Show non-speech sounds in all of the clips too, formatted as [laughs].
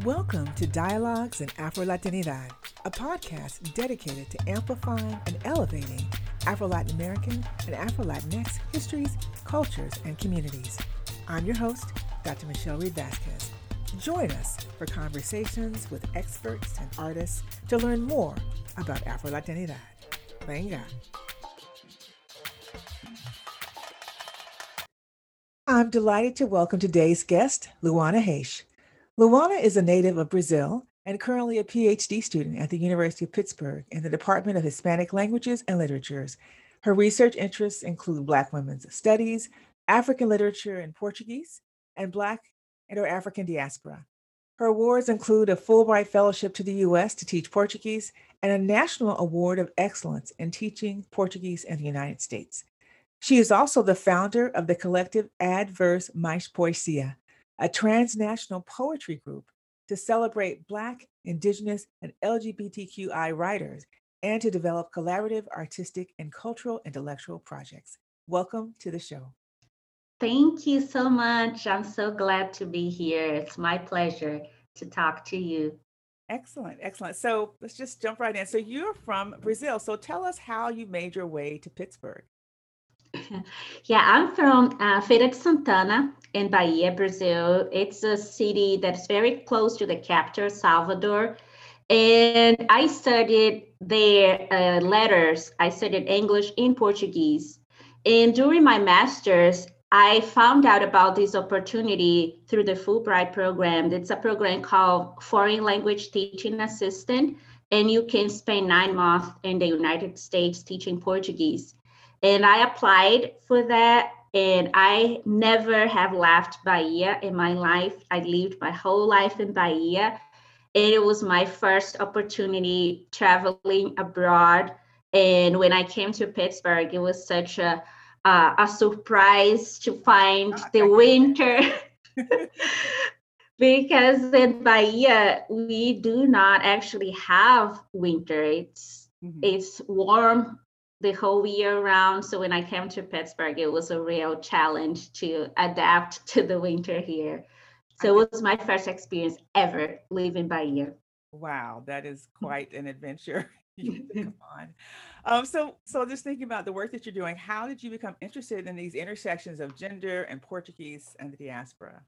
Welcome to Dialogues in Afro Latinidad, a podcast dedicated to amplifying and elevating Afro Latin American and Afro Latinx histories, cultures, and communities. I'm your host, Dr. Michele Reid Vazquez. Join us for conversations with experts and artists to learn more about Afro Latinidad. Venga. I'm delighted to welcome today's guest, Luana Haish. Luana is a native of Brazil and currently a PhD student at the University of Pittsburgh in the Department of Hispanic Languages and Literatures. Her research interests include Black women's studies, African literature in Portuguese, and Black and or African diaspora. Her awards include a Fulbright Fellowship to the US to teach Portuguese and a National Award of Excellence in Teaching Portuguese in the United States. She is also the founder of the collective Adverse Mais Poesia, a transnational poetry group to celebrate Black, Indigenous, and LGBTQI writers and to develop collaborative artistic and cultural intellectual projects. Welcome to the show. Thank you so much. I'm so glad to be here. It's my pleasure to talk to you. Excellent, excellent. So let's just jump right in. So you're from Brazil. So tell us how you made your way to Pittsburgh. [laughs] yeah, I'm from uh, Feira de Santana in Bahia, Brazil. It's a city that's very close to the capital, Salvador. And I studied their uh, letters. I studied English and Portuguese. And during my master's, I found out about this opportunity through the Fulbright program. It's a program called Foreign Language Teaching Assistant, and you can spend nine months in the United States teaching Portuguese. And I applied for that, and I never have left Bahia in my life. I lived my whole life in Bahia, and it was my first opportunity traveling abroad. And when I came to Pittsburgh, it was such a uh, a surprise to find ah, the winter [laughs] [laughs] because in Bahia we do not actually have winter. It's mm-hmm. it's warm the whole year round. So when I came to Pittsburgh, it was a real challenge to adapt [laughs] to the winter here. So it was my first experience ever living Bahia. Wow, that is [laughs] quite an adventure. [laughs] Come on. Um, so, so just thinking about the work that you're doing, how did you become interested in these intersections of gender and Portuguese and the diaspora?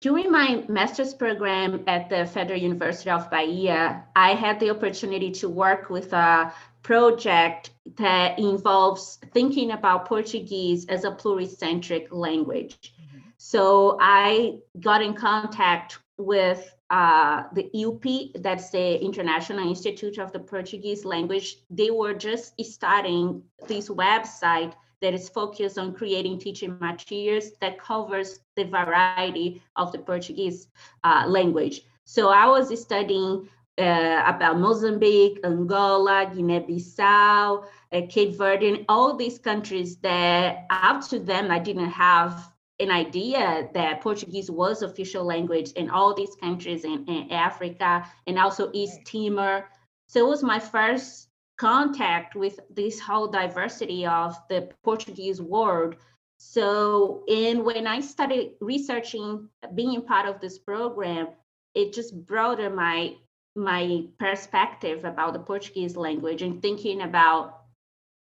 During my master's program at the Federal University of Bahia, I had the opportunity to work with a project that involves thinking about Portuguese as a pluricentric language. Mm-hmm. So I got in contact with uh, the IUP, that's the International Institute of the Portuguese Language, they were just starting this website that is focused on creating teaching materials that covers the variety of the Portuguese uh, language. So I was studying uh, about Mozambique, Angola, Guinea-Bissau, uh, Cape Verde, all these countries that up to them I didn't have an idea that Portuguese was official language in all these countries in, in Africa and also East Timor. So it was my first contact with this whole diversity of the Portuguese world. So, and when I started researching, being part of this program, it just broadened my my perspective about the Portuguese language and thinking about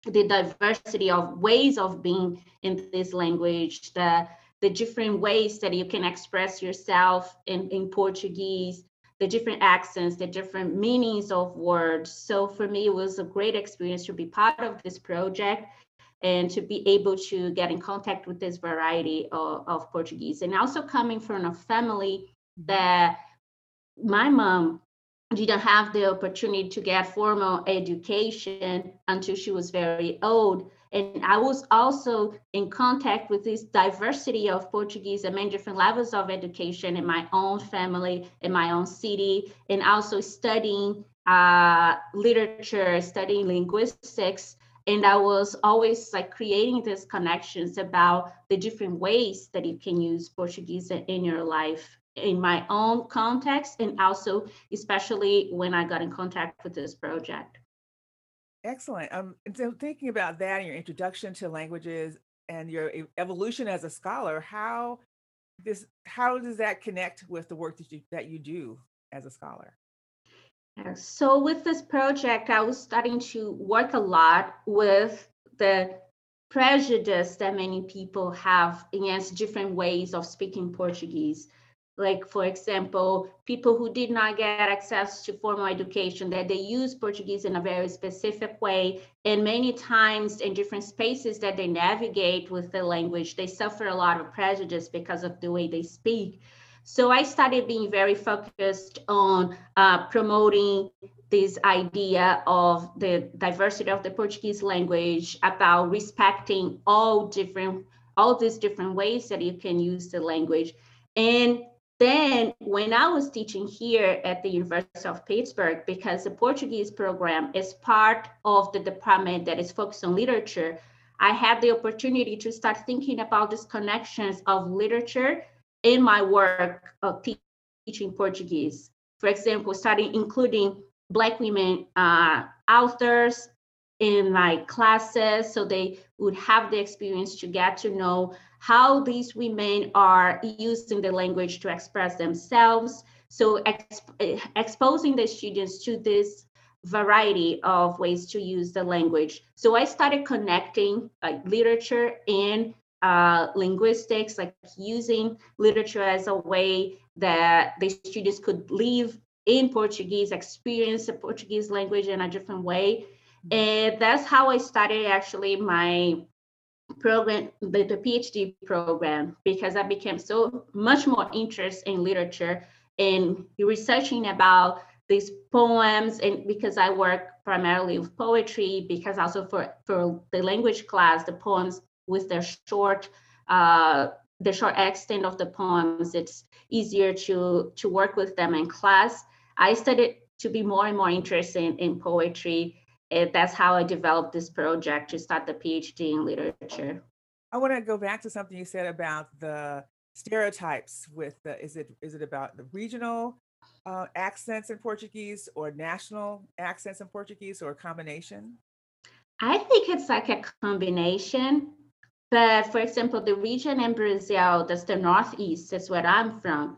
the diversity of ways of being in this language, the the different ways that you can express yourself in, in Portuguese, the different accents, the different meanings of words. So for me, it was a great experience to be part of this project and to be able to get in contact with this variety of, of Portuguese. And also coming from a family mm-hmm. that my mom didn't have the opportunity to get formal education until she was very old. And I was also in contact with this diversity of Portuguese and many different levels of education in my own family, in my own city, and also studying uh, literature, studying linguistics. And I was always like creating these connections about the different ways that you can use Portuguese in your life in my own context and also especially when I got in contact with this project. Excellent. Um, so thinking about that and your introduction to languages and your evolution as a scholar, how this how does that connect with the work that you that you do as a scholar? So with this project, I was starting to work a lot with the prejudice that many people have against different ways of speaking Portuguese like for example people who did not get access to formal education that they use portuguese in a very specific way. And many times in different spaces that they navigate with the language they suffer a lot of prejudice because of the way they speak. So i started being very focused on uh, promoting this idea of the diversity of the portuguese language about respecting all different all these different ways that you can use the language. And then when I was teaching here at the University of Pittsburgh, because the Portuguese program is part of the department that is focused on literature, I had the opportunity to start thinking about these connections of literature in my work of teaching Portuguese. For example, starting including Black women uh, authors in my classes so they would have the experience to get to know how these women are using the language to express themselves. So exp exposing the students to this variety of ways to use the language. So I started connecting like literature and uh, linguistics, like using literature as a way that the students could live in Portuguese, experience the Portuguese language in a different way. And that's how I started actually my program, the, the PhD program, because I became so much more interested in literature and researching about these poems and because I work primarily with poetry, because also for, for the language class, the poems with their short uh, the short extent of the poems, it's easier to to work with them in class. I started to be more and more interested in, in poetry it, that's how I developed this project to start the PhD in literature. I want to go back to something you said about the stereotypes with the is it is it about the regional uh, accents in Portuguese or national accents in Portuguese or a combination? I think it's like a combination. But for example, the region in Brazil, that's the Northeast, that's where I'm from.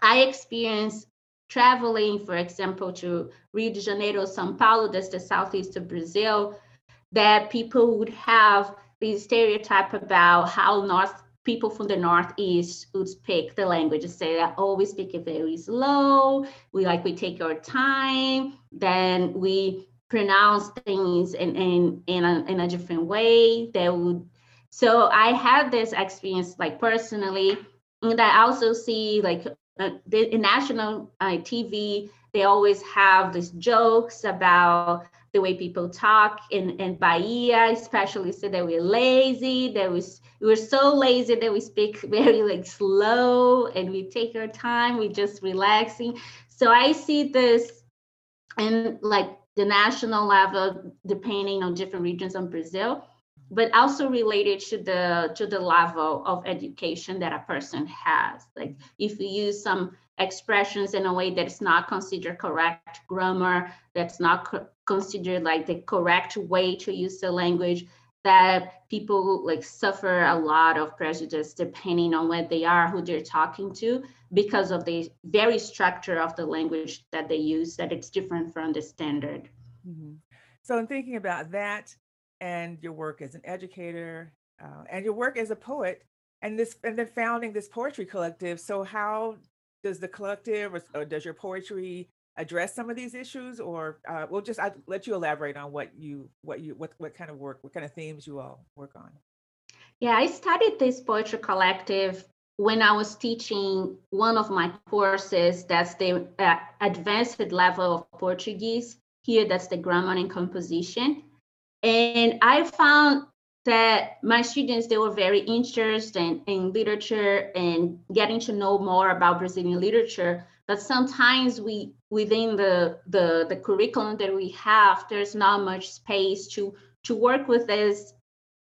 I experienced traveling, for example, to Rio de Janeiro, Sao Paulo, that's the southeast of Brazil, that people would have this stereotype about how North people from the Northeast would speak the language. Say that, oh, we speak it very slow. We like we take our time. Then we pronounce things in in in a, in a different way. That would. So I had this experience like personally, and I also see like uh, in national uh, TV, they always have these jokes about the way people talk in, in Bahia, especially say that we're lazy, that we, we're so lazy that we speak [laughs] very like slow and we take our time, we just relaxing. So I see this and like the national level, depending on different regions of Brazil, but also related to the to the level of education that a person has like if you use some expressions in a way that's not considered correct grammar that's not co- considered like the correct way to use the language that people like suffer a lot of prejudice depending on where they are who they're talking to because of the very structure of the language that they use that it's different from the standard mm-hmm. so in thinking about that and your work as an educator uh, and your work as a poet and this and then founding this poetry collective. So how does the collective or, or does your poetry address some of these issues or uh, we'll just I'll let you elaborate on what you what you what, what kind of work what kind of themes you all work on. Yeah i started this poetry collective when i was teaching one of my courses that's the uh, advanced level of portuguese. Here that's the grammar and composition and I found that my students, they were very interested in, in literature and getting to know more about Brazilian literature. But sometimes we within the, the, the curriculum that we have, there's not much space to, to work with this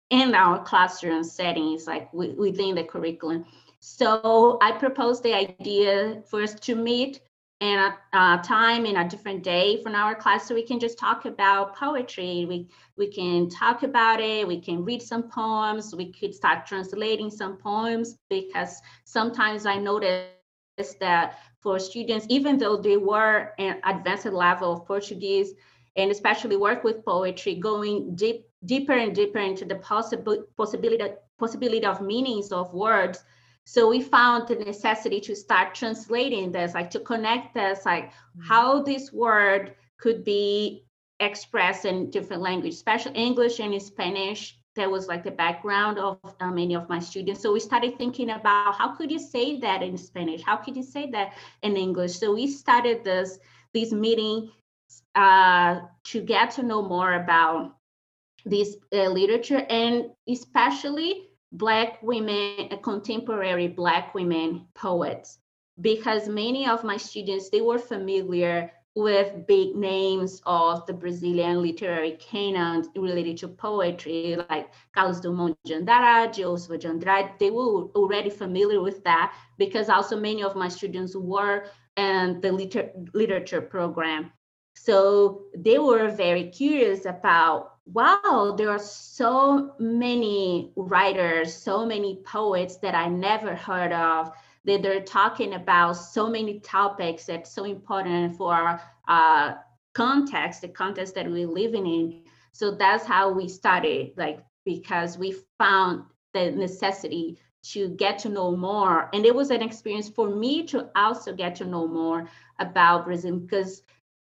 in our classroom settings, like w- within the curriculum. So I proposed the idea for us to meet and a, a, time in a different day from our class. So we can just talk about poetry. We we can talk about it. We can read some poems. We could start translating some poems because sometimes i noticed that for students even though they were an advanced level of portuguese and especially work with poetry going deep deeper and deeper into the possible possibility possibility of meanings of words so we found the necessity to start translating this, like to connect this, like mm-hmm. how this word could be expressed in different languages, especially English and Spanish. That was like the background of uh, many of my students. So we started thinking about how could you say that in Spanish? How could you say that in English? So we started this this meeting uh, to get to know more about this uh, literature and especially Black women, uh, contemporary Black women poets, because many of my students, they were familiar with big names of the Brazilian literary canon related to poetry, like Carlos Drummond de Andrade, Oswald de Andrade. They were already familiar with that because also many of my students were in the liter- literature program. So they were very curious about wow, there are so many writers, so many poets that I never heard of. That they're talking about so many topics that's so important for our uh, context, the context that we're living in. So that's how we started, like because we found the necessity to get to know more. And it was an experience for me to also get to know more about Brazil because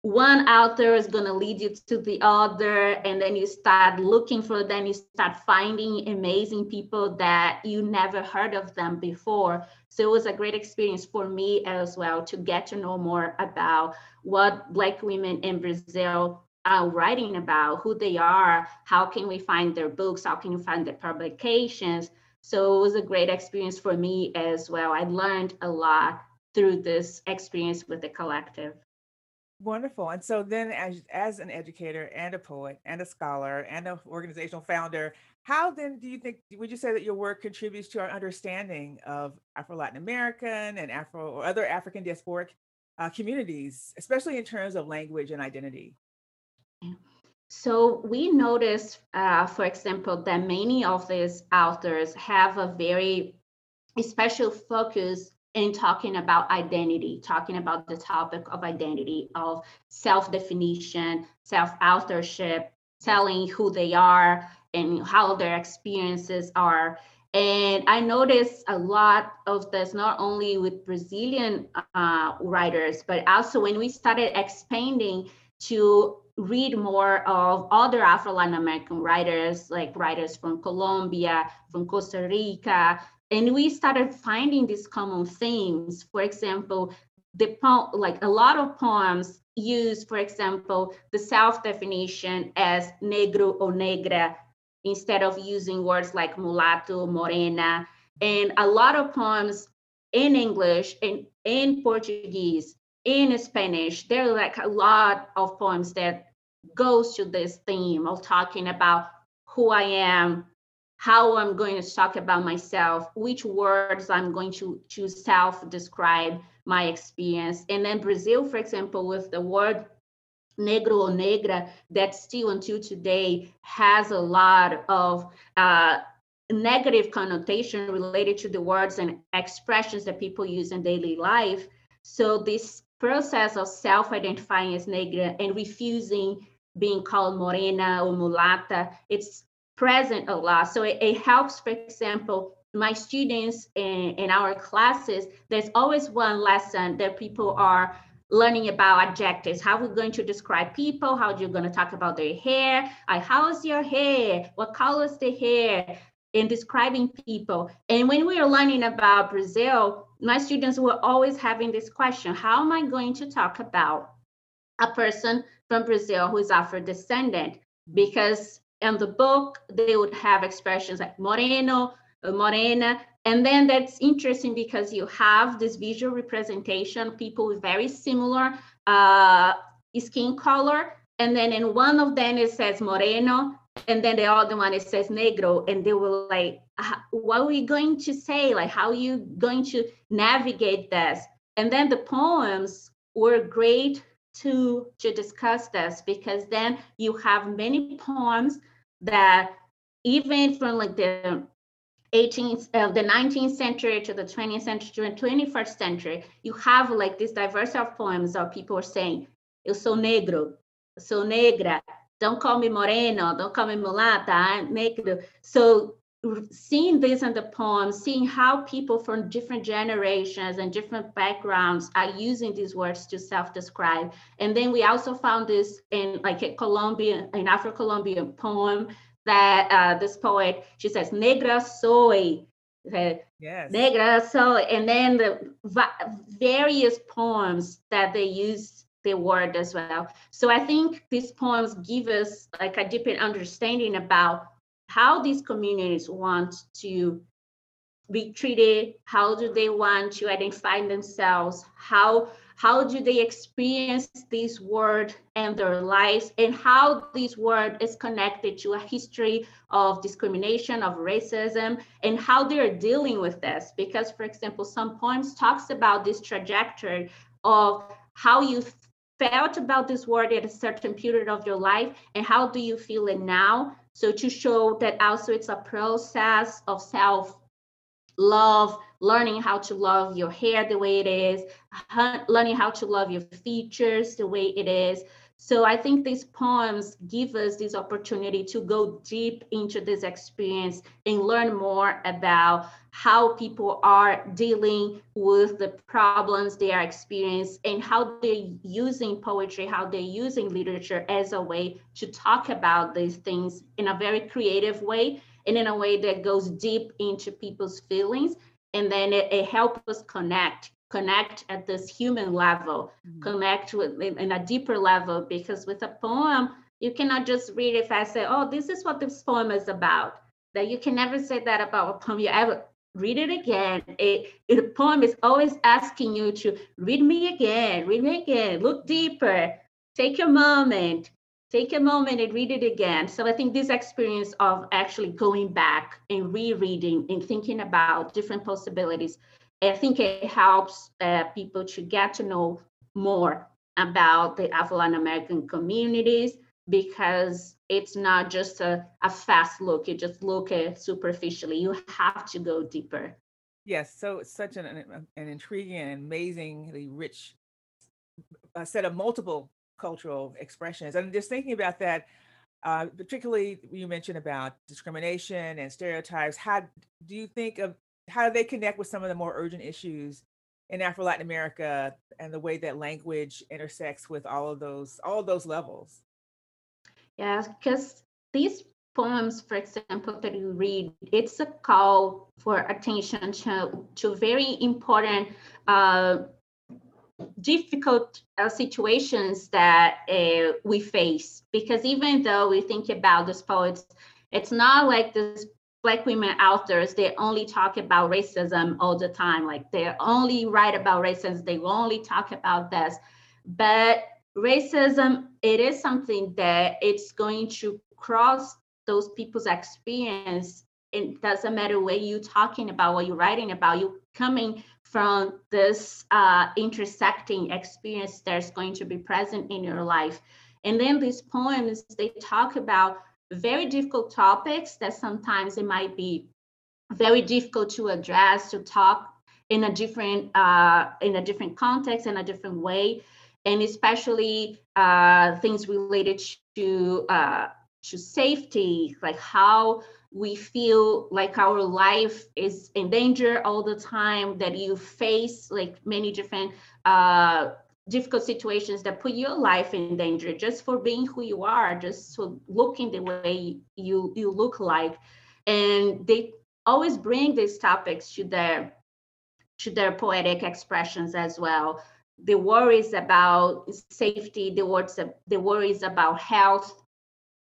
one author is going to lead you to the other and then you start looking for them you start finding amazing people that you never heard of them before. So it was a great experience for me as well to get to know more about what black women in brazil are writing about who they are how can we find their books how can you find their publications. So it was a great experience for me as well. I learned a lot through this experience with the collective Wonderful. And so then as as an educator and a poet and a scholar and an organizational founder, how then do you think would you say that your work contributes to our understanding of Afro Latin American and Afro or other African diasporic uh, communities, especially in terms of language and identity? So we noticed, uh, for example, that many of these authors have a very special focus in talking about identity, talking about the topic of identity, of self definition, self authorship, telling who they are and how their experiences are. And I noticed a lot of this, not only with Brazilian uh, writers, but also when we started expanding to read more of other Afro Latin American writers, like writers from Colombia, from Costa Rica, and we started finding these common themes. For example the po- like a lot of poems use for example the self definition as negro or negra instead of using words like mulatto morena. And a lot of poems in english and in portuguese in spanish there are like a lot of poems that goes to this theme of talking about who i am how I'm going to talk about myself, which words I'm going to, to self describe my experience. And then Brazil, for example, with the word negro or negra, that still until today has a lot of uh, negative connotation related to the words and expressions that people use in daily life. So this process of self-identifying as negra and refusing being called morena or mulata, it's present a lot. So it, it helps, for example, my students in, in our classes, there's always one lesson that people are learning about adjectives. How we're going to describe people, how you're going to talk about their hair, like how's your hair, what color is the hair, in describing people. And when we are learning about Brazil, my students were always having this question, how am I going to talk about a person from Brazil who is Afro descendant? Because in the book, they would have expressions like moreno, uh, morena. And then that's interesting because you have this visual representation, people with very similar uh, skin color. And then in one of them, it says moreno. And then the other one, it says negro. And they were like, what are we going to say? Like, how are you going to navigate this? And then the poems were great to to discuss this because then you have many poems that even from like the 18th uh, the 19th century to the 20th century to the 21st century you have like this diversity of poems of people saying eu sou negro sou negra don't call me moreno don't call me mulata i'm negro. So seeing this in the poem, seeing how people from different generations and different backgrounds are using these words to self-describe. And then we also found this in like a Colombian, an Afro-Colombian poem that uh, this poet, she says, negra soy, yes. negra soy. And then the various poems that they use the word as well. So I think these poems give us like a deeper understanding about how these communities want to be treated how do they want to identify themselves how how do they experience this word and their lives and how this word is connected to a history of discrimination of racism and how they're dealing with this. Because for example some poems talks about this trajectory of how you felt about this word at a certain period of your life and how do you feel it now so to show that also it's a process of self love, learning how to love your hair the way it is, learning how to love your features the way it is, so I think these poems give us this opportunity to go deep into this experience and learn more about how people are dealing with the problems they are experiencing and how they're using poetry, how they're using literature as a way to talk about these things in a very creative way and in a way that goes deep into people's feelings. And then it, it helps us connect connect at this human level, mm-hmm. connect with in a deeper level, because with a poem, you cannot just read it I say, oh, this is what this poem is about. That you can never say that about a poem. You ever read it again. A, a poem is always asking you to read me again, read me again, look deeper, take a moment, take a moment and read it again. So I think this experience of actually going back and rereading and thinking about different possibilities I think it helps uh, people to get to know more about the Afro American communities because it's not just a, a fast look. You just look at superficially. You have to go deeper. Yes, so it's such an, an intriguing and amazingly rich a set of multiple cultural expressions. And just thinking about that, uh, particularly you mentioned about discrimination and stereotypes. How do you think of how do they connect with some of the more urgent issues in Afro Latin America and the way that language intersects with all of those all of those levels? Yeah, because these poems, for example, that you read, it's a call for attention to to very important, uh, difficult uh, situations that uh, we face. Because even though we think about these poets, it's not like this black women authors they only talk about racism all the time. Like they only write about racism they only talk about this. But racism it is something that it's going to cross those people's experience. It doesn't matter what you're talking about what you're writing about you coming from this uh, intersecting experience that's going to be present in your life. And then these poems they talk about very difficult topics that sometimes it might be very difficult to address to talk in a different uh, in a different context in a different way. And especially uh, things related to uh, to safety like how we feel like our life is in danger all the time that you face like many different uh, difficult situations that put your life in danger just for being who you are just for looking the way you you look like. And they always bring these topics to their to their poetic expressions as well. The worries about safety the words the worries about health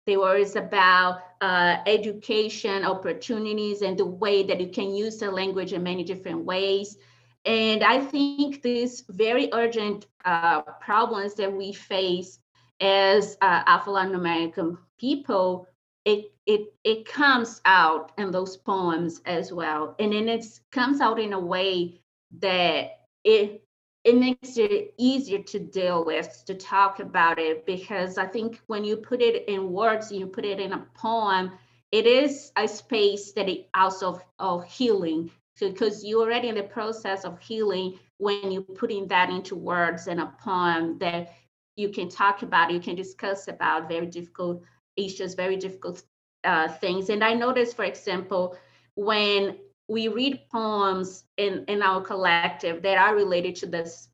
the worries about uh, education opportunities and the way that you can use the language in many different ways and I think these very urgent uh, problems that we face as uh, Afro American people, it, it, it comes out in those poems as well. And then it comes out in a way that it it makes it easier to deal with to talk about it because i think when you put it in words you put it in a poem it is a space that it also of healing because you're already in the process of healing when you're putting that into words in a poem that you can talk about you can discuss about very difficult issues very difficult uh, things and i noticed for example when we read poems in, in our collective that are related to this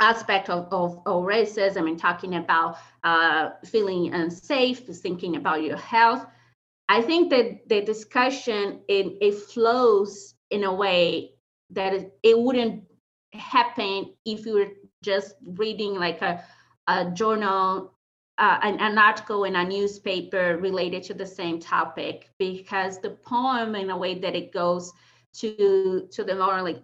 aspect of, of, of racism and talking about uh, feeling unsafe, thinking about your health. I think that the discussion it, it flows in a way that it, wouldn't happen if you were just reading like a, a journal uh, an, an, article in a newspaper related to the same topic because the poem in a way that it goes to to the more like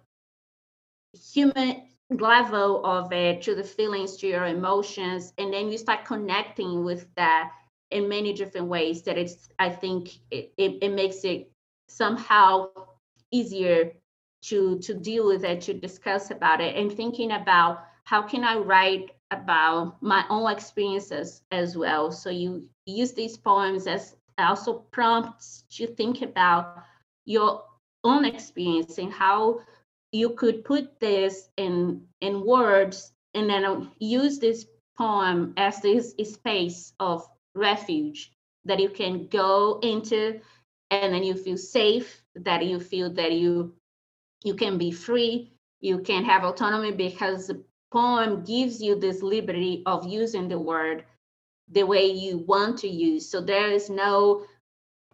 human level of it to the feelings to your emotions and then you start connecting with that in many different ways that it's i think it, it, it makes it somehow easier to to deal with it to discuss about it and thinking about how can i write about my own experiences as well. So you use these poems as also prompts to think about your own experience and how you could put this in in words and then use this poem as this space of refuge that you can go into and then you feel safe that you feel that you you can be free you can have autonomy because the poem gives you this liberty of using the word the way you want to use. So there is no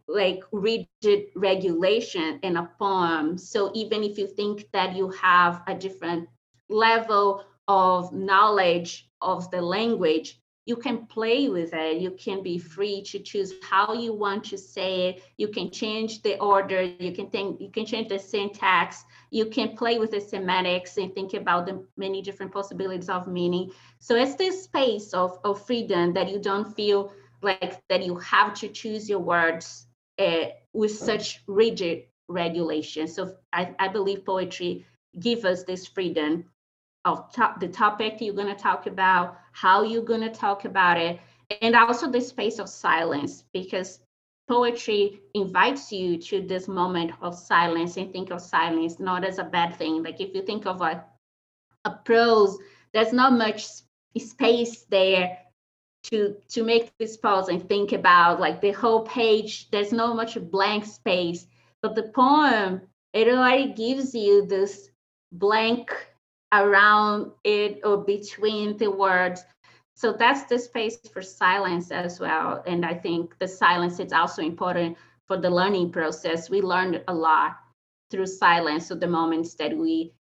like rigid regulation in a poem. So even if you think that you have a different level of knowledge of the language, you can play with it. You can be free to choose how you want to say it. You can change the order. You can think. You can change the syntax. You can play with the semantics and think about the many different possibilities of meaning. So it's this space of, of freedom that you don't feel like that you have to choose your words uh, with such rigid regulation. So I, I believe poetry give us this freedom of the topic you're going to talk about, how you're going to talk about it, and also the space of silence, because poetry invites you to this moment of silence and think of silence not as a bad thing. Like if you think of a, a prose, there's not much space there to to make this pause and think about like the whole page there's not much blank space but the poem it already gives you this blank around it or between the words. So that's the space for silence as well. And I think the silence is also important for the learning process. We learned a lot through silence. So the moments that we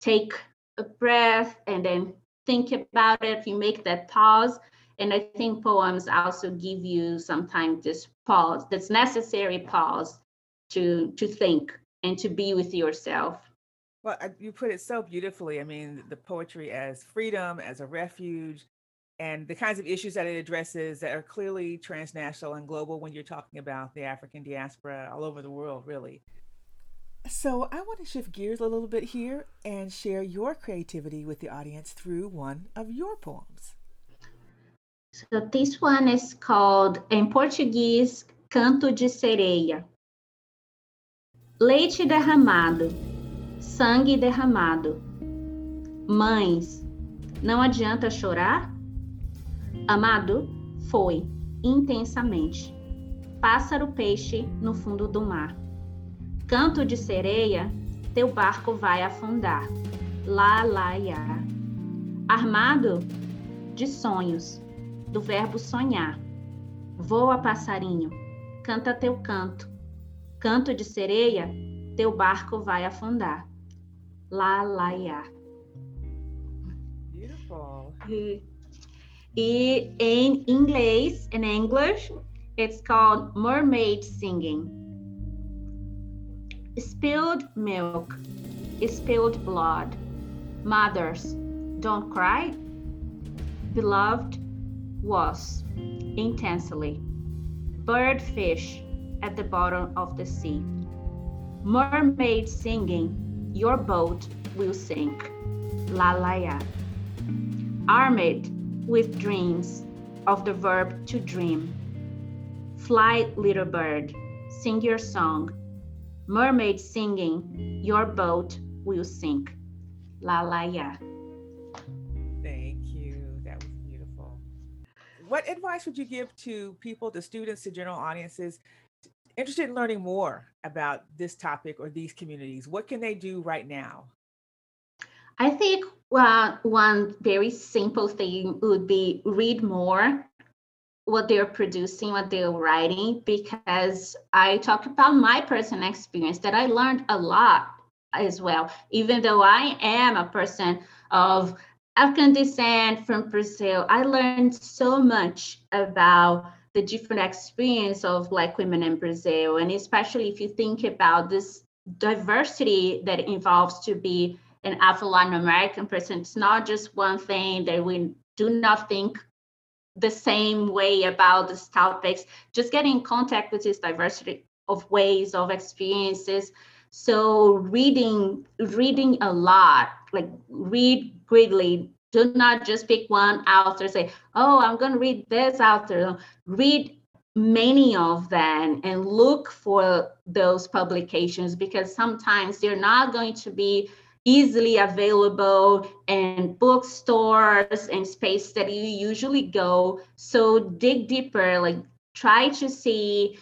take a breath and then think about it, you make that pause. And I think poems also give you sometimes this pause, this necessary pause to to think and to be with yourself. Well, you put it so beautifully. I mean, the poetry as freedom, as a refuge, and the kinds of issues that it addresses that are clearly transnational and global when you're talking about the African diaspora all over the world, really. So, I want to shift gears a little bit here and share your creativity with the audience through one of your poems. So, this one is called, in Portuguese, Canto de Sereia. Leite derramado sangue derramado. Mães, não adianta chorar? Amado foi intensamente. Pássaro peixe no fundo do mar. Canto de sereia, teu barco vai afundar. Lá, lá, ia. Armado de sonhos, do verbo sonhar. Voa, passarinho, canta teu canto. Canto de sereia, teu barco vai afundar. La Laia. Beautiful. In English, in English, it's called mermaid singing. Spilled milk, spilled blood. Mothers, don't cry. Beloved was intensely. Birdfish at the bottom of the sea. Mermaid singing your boat will sink. lalaya. Armed with dreams of the verb to dream. Fly, little bird, sing your song. Mermaid singing, your boat will sink. Lalaya. Thank you. That was beautiful. What advice would you give to people, to students, to general audiences interested in learning more about this topic or these communities? What can they do right now? I think uh, one very simple thing would be read more what they're producing, what they're writing, because I talk about my personal experience that I learned a lot as well. Even though I am a person of African descent from Brazil, I learned so much about the different experience of Black women in Brazil. And especially if you think about this diversity that involves to be an Afro-Latin American person. It's not just one thing that we do not think the same way about these topics. Just getting in contact with this diversity of ways of experiences. So reading, reading a lot, like read greatly. Do not just pick one author. Say, oh, I'm going to read this author. Read many of them and look for those publications because sometimes they're not going to be easily available in bookstores and space that you usually go. So dig deeper, like try to see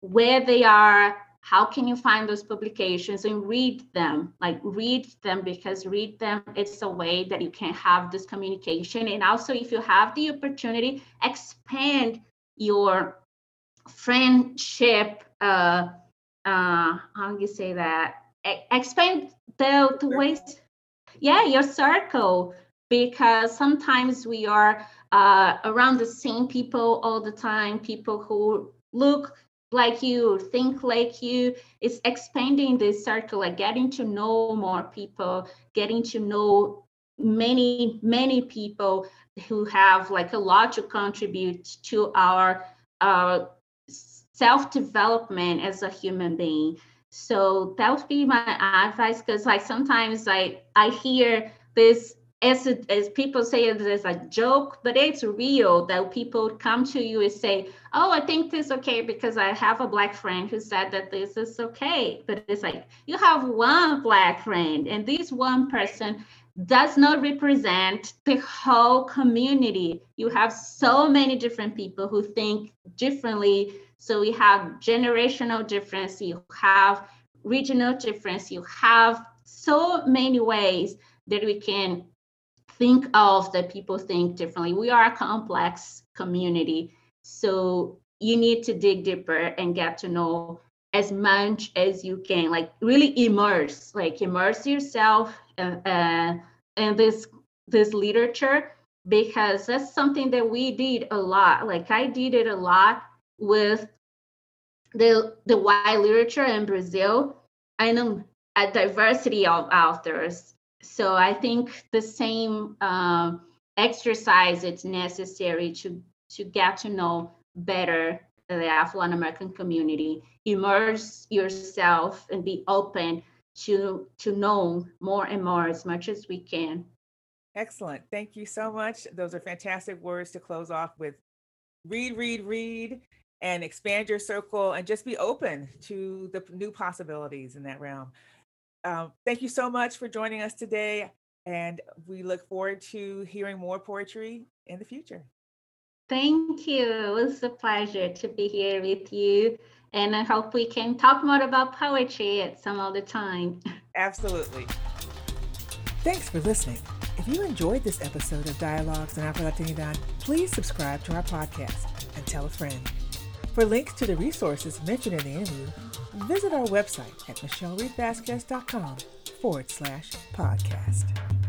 where they are, how can you find those publications and read them? Like read them because read them it's a way that you can have this communication. And also if you have the opportunity expand your friendship uh uh how do you say that? Expand the, the ways yeah your circle. Because sometimes we are uh, around the same people all the time people who look like you think like you. It's expanding this circle like getting to know more people getting to know many many people who have like a lot to contribute to our uh, self development as a human being. So that would be my advice because like sometimes I I hear this as, as people say it as a joke, but it's real that people come to you and say, "Oh, I think this is okay because I have a black friend who said that this is okay." But it's like you have one black friend, and this one person does not represent the whole community. You have so many different people who think differently so we have generational difference, you have regional difference, you have so many ways that we can think of that people think differently. We are a complex community. So you need to dig deeper and get to know as much as you can, like really immerse, like immerse yourself uh, uh, in this this literature because that's something that we did a lot. Like I did it a lot with the the white literature in Brazil and a diversity of authors. So I think the same uh, exercise it's necessary to to get to know better the Afro American community, immerse yourself and be open to to know more and more as much as we can. Excellent. Thank you so much. Those are fantastic words to close off with. Read, read, read, and expand your circle and just be open to the new possibilities in that realm. Um, thank you so much for joining us today. And we look forward to hearing more poetry in the future. Thank you. It was a pleasure to be here with you. And I hope we can talk more about poetry at some other time. [laughs] Absolutely. Thanks for listening. If you enjoyed this episode of Dialogues on Afro Latinidad, please subscribe to our podcast and tell a friend. For links to the resources mentioned in the interview, visit our website at michellereedvasquez.com forward slash podcast.